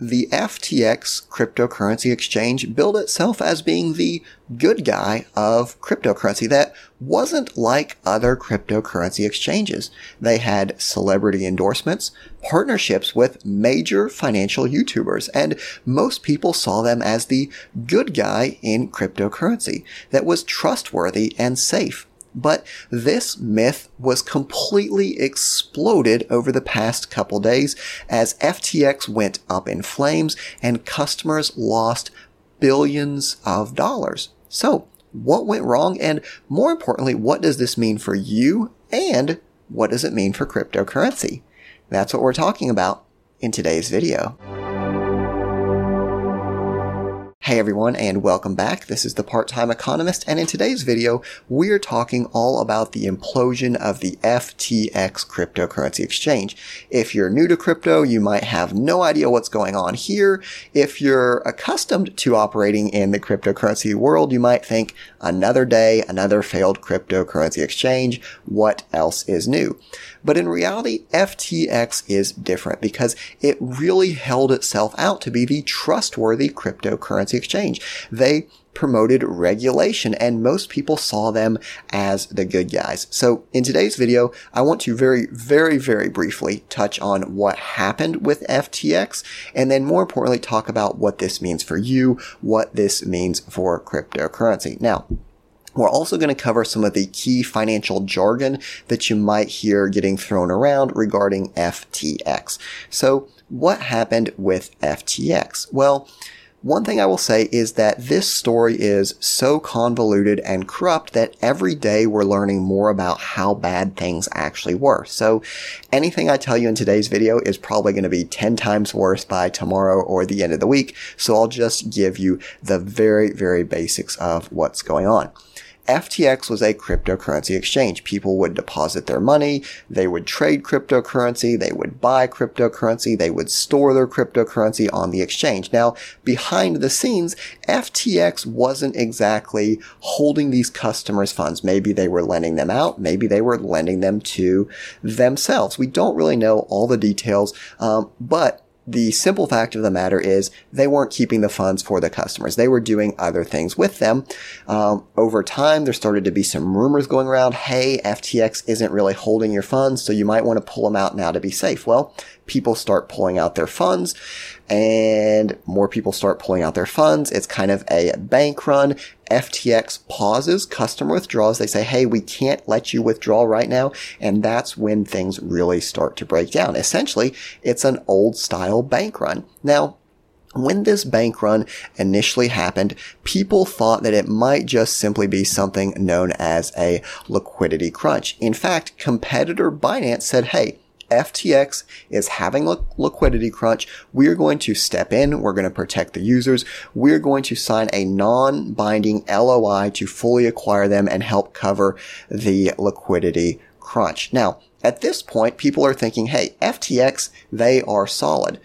the FTX cryptocurrency exchange billed itself as being the good guy of cryptocurrency that wasn't like other cryptocurrency exchanges. They had celebrity endorsements, partnerships with major financial YouTubers, and most people saw them as the good guy in cryptocurrency that was trustworthy and safe. But this myth was completely exploded over the past couple days as FTX went up in flames and customers lost billions of dollars. So, what went wrong? And more importantly, what does this mean for you? And what does it mean for cryptocurrency? That's what we're talking about in today's video. Hey everyone and welcome back. This is the part-time economist and in today's video, we're talking all about the implosion of the FTX cryptocurrency exchange. If you're new to crypto, you might have no idea what's going on here. If you're accustomed to operating in the cryptocurrency world, you might think another day, another failed cryptocurrency exchange. What else is new? But in reality, FTX is different because it really held itself out to be the trustworthy cryptocurrency exchange. They promoted regulation and most people saw them as the good guys. So in today's video, I want to very, very, very briefly touch on what happened with FTX and then more importantly talk about what this means for you, what this means for cryptocurrency. Now, we're also going to cover some of the key financial jargon that you might hear getting thrown around regarding FTX. So what happened with FTX? Well, one thing I will say is that this story is so convoluted and corrupt that every day we're learning more about how bad things actually were. So anything I tell you in today's video is probably going to be 10 times worse by tomorrow or the end of the week. So I'll just give you the very, very basics of what's going on. FTX was a cryptocurrency exchange. People would deposit their money, they would trade cryptocurrency, they would buy cryptocurrency, they would store their cryptocurrency on the exchange. Now, behind the scenes, FTX wasn't exactly holding these customers' funds. Maybe they were lending them out, maybe they were lending them to themselves. We don't really know all the details, um, but the simple fact of the matter is they weren't keeping the funds for the customers. They were doing other things with them. Um, over time, there started to be some rumors going around. Hey, FTX isn't really holding your funds, so you might want to pull them out now to be safe. Well, people start pulling out their funds and more people start pulling out their funds. It's kind of a bank run. FTX pauses customer withdrawals. They say, Hey, we can't let you withdraw right now. And that's when things really start to break down. Essentially, it's an old style bank run. Now, when this bank run initially happened, people thought that it might just simply be something known as a liquidity crunch. In fact, competitor Binance said, hey, FTX is having a liquidity crunch. We're going to step in. We're going to protect the users. We're going to sign a non-binding LOI to fully acquire them and help cover the liquidity crunch. Now, at this point, people are thinking, hey, FTX, they are solid.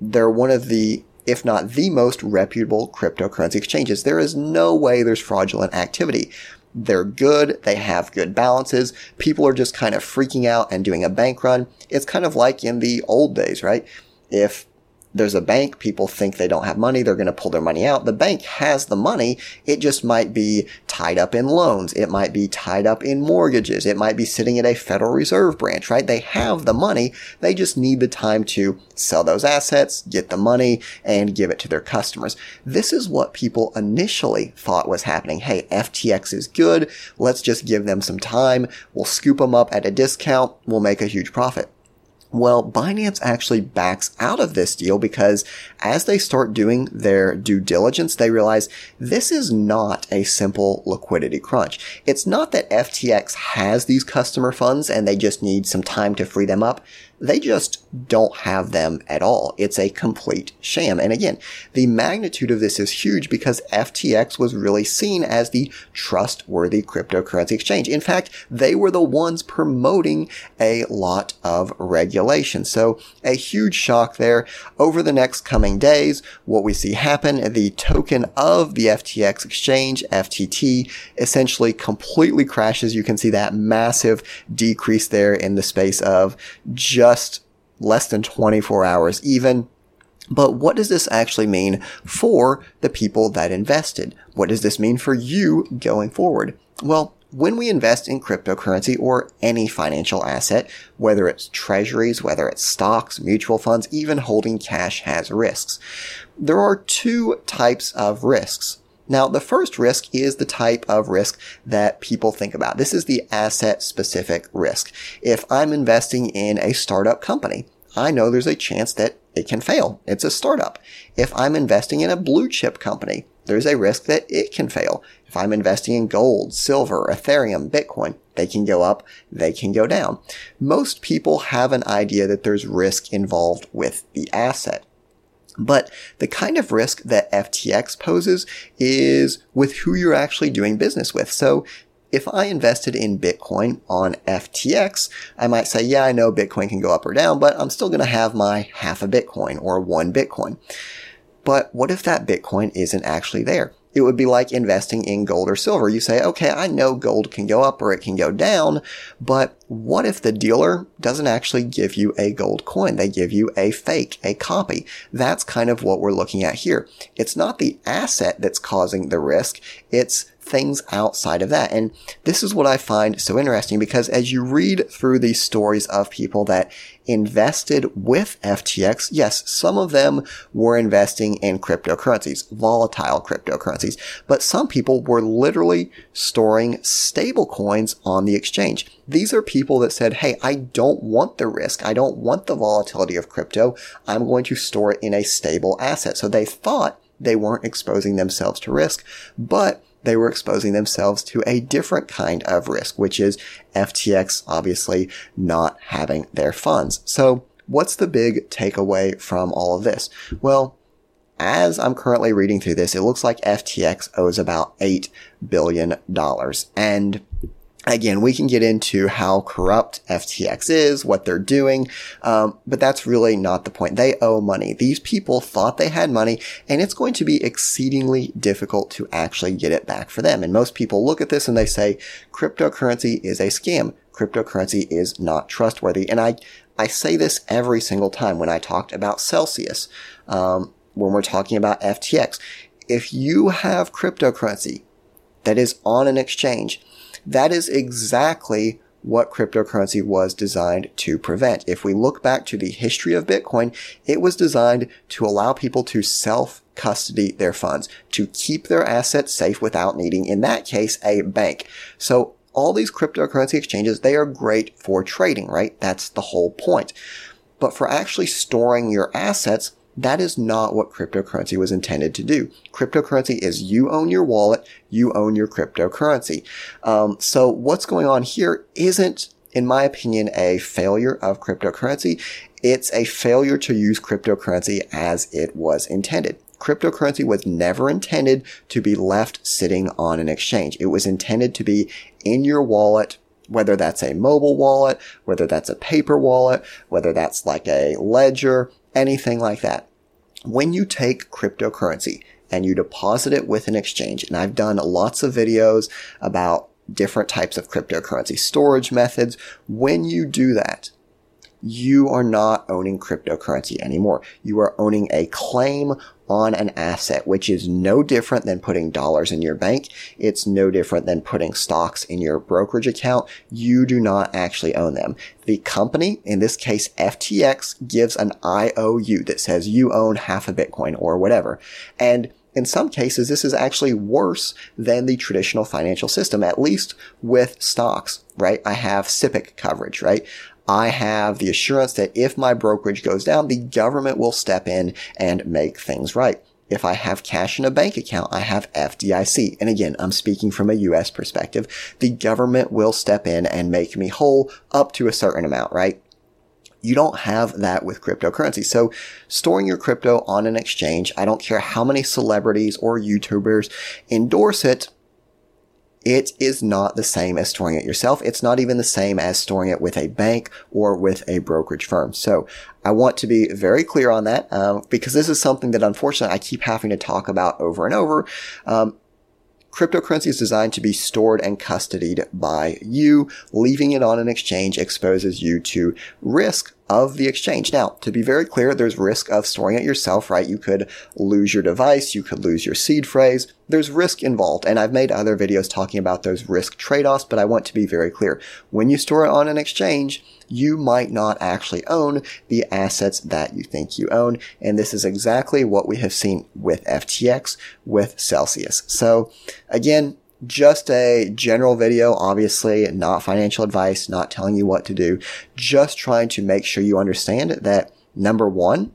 They're one of the if not the most reputable cryptocurrency exchanges. There is no way there's fraudulent activity. They're good. They have good balances. People are just kind of freaking out and doing a bank run. It's kind of like in the old days, right? If there's a bank, people think they don't have money, they're going to pull their money out. The bank has the money, it just might be tied up in loans, it might be tied up in mortgages, it might be sitting at a Federal Reserve branch, right? They have the money, they just need the time to sell those assets, get the money, and give it to their customers. This is what people initially thought was happening. Hey, FTX is good, let's just give them some time, we'll scoop them up at a discount, we'll make a huge profit. Well, Binance actually backs out of this deal because as they start doing their due diligence, they realize this is not a simple liquidity crunch. It's not that FTX has these customer funds and they just need some time to free them up. They just don't have them at all. It's a complete sham. And again, the magnitude of this is huge because FTX was really seen as the trustworthy cryptocurrency exchange. In fact, they were the ones promoting a lot of regulation. So a huge shock there. Over the next coming days, what we see happen, the token of the FTX exchange, FTT, essentially completely crashes. You can see that massive decrease there in the space of just just less than 24 hours, even But what does this actually mean for the people that invested? What does this mean for you going forward? Well, when we invest in cryptocurrency or any financial asset, whether it's treasuries, whether it's stocks, mutual funds, even holding cash has risks. There are two types of risks. Now, the first risk is the type of risk that people think about. This is the asset specific risk. If I'm investing in a startup company, I know there's a chance that it can fail. It's a startup. If I'm investing in a blue chip company, there's a risk that it can fail. If I'm investing in gold, silver, Ethereum, Bitcoin, they can go up, they can go down. Most people have an idea that there's risk involved with the asset. But the kind of risk that FTX poses is with who you're actually doing business with. So if I invested in Bitcoin on FTX, I might say, yeah, I know Bitcoin can go up or down, but I'm still going to have my half a Bitcoin or one Bitcoin. But what if that Bitcoin isn't actually there? It would be like investing in gold or silver. You say, okay, I know gold can go up or it can go down, but what if the dealer doesn't actually give you a gold coin? They give you a fake, a copy. That's kind of what we're looking at here. It's not the asset that's causing the risk. It's things outside of that. And this is what I find so interesting because as you read through these stories of people that invested with FTX, yes, some of them were investing in cryptocurrencies, volatile cryptocurrencies, but some people were literally storing stable coins on the exchange. These are people that said, Hey, I don't want the risk. I don't want the volatility of crypto. I'm going to store it in a stable asset. So they thought they weren't exposing themselves to risk, but they were exposing themselves to a different kind of risk, which is FTX obviously not having their funds. So what's the big takeaway from all of this? Well, as I'm currently reading through this, it looks like FTX owes about $8 billion. And Again, we can get into how corrupt FTX is, what they're doing, um, but that's really not the point. They owe money. These people thought they had money, and it's going to be exceedingly difficult to actually get it back for them. And most people look at this and they say, cryptocurrency is a scam. Cryptocurrency is not trustworthy. And I, I say this every single time when I talked about Celsius, um, when we're talking about FTX. If you have cryptocurrency that is on an exchange, that is exactly what cryptocurrency was designed to prevent. If we look back to the history of Bitcoin, it was designed to allow people to self custody their funds, to keep their assets safe without needing, in that case, a bank. So all these cryptocurrency exchanges, they are great for trading, right? That's the whole point. But for actually storing your assets, that is not what cryptocurrency was intended to do. Cryptocurrency is you own your wallet, you own your cryptocurrency. Um, so what's going on here isn't, in my opinion, a failure of cryptocurrency. It's a failure to use cryptocurrency as it was intended. Cryptocurrency was never intended to be left sitting on an exchange. It was intended to be in your wallet whether that's a mobile wallet, whether that's a paper wallet, whether that's like a ledger, anything like that. When you take cryptocurrency and you deposit it with an exchange, and I've done lots of videos about different types of cryptocurrency storage methods, when you do that, you are not owning cryptocurrency anymore. You are owning a claim on an asset, which is no different than putting dollars in your bank. It's no different than putting stocks in your brokerage account. You do not actually own them. The company, in this case FTX, gives an IOU that says you own half a Bitcoin or whatever. And in some cases, this is actually worse than the traditional financial system, at least with stocks, right? I have SIPC coverage, right? I have the assurance that if my brokerage goes down, the government will step in and make things right. If I have cash in a bank account, I have FDIC. And again, I'm speaking from a US perspective. The government will step in and make me whole up to a certain amount, right? You don't have that with cryptocurrency. So storing your crypto on an exchange, I don't care how many celebrities or YouTubers endorse it, it is not the same as storing it yourself. It's not even the same as storing it with a bank or with a brokerage firm. So I want to be very clear on that um, because this is something that unfortunately I keep having to talk about over and over. Um, Cryptocurrency is designed to be stored and custodied by you. Leaving it on an exchange exposes you to risk of the exchange. Now, to be very clear, there's risk of storing it yourself, right? You could lose your device, you could lose your seed phrase. There's risk involved, and I've made other videos talking about those risk trade-offs, but I want to be very clear. When you store it on an exchange, you might not actually own the assets that you think you own, and this is exactly what we have seen with FTX with Celsius. So again, just a general video, obviously not financial advice, not telling you what to do, just trying to make sure you understand that number one,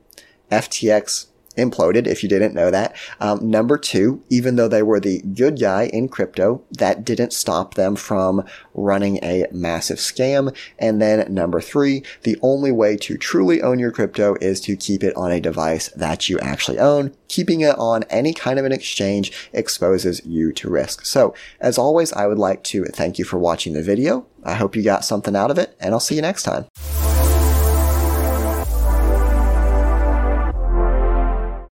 FTX imploded if you didn't know that. Um, number two, even though they were the good guy in crypto, that didn't stop them from running a massive scam. And then number three, the only way to truly own your crypto is to keep it on a device that you actually own. Keeping it on any kind of an exchange exposes you to risk. So as always, I would like to thank you for watching the video. I hope you got something out of it and I'll see you next time.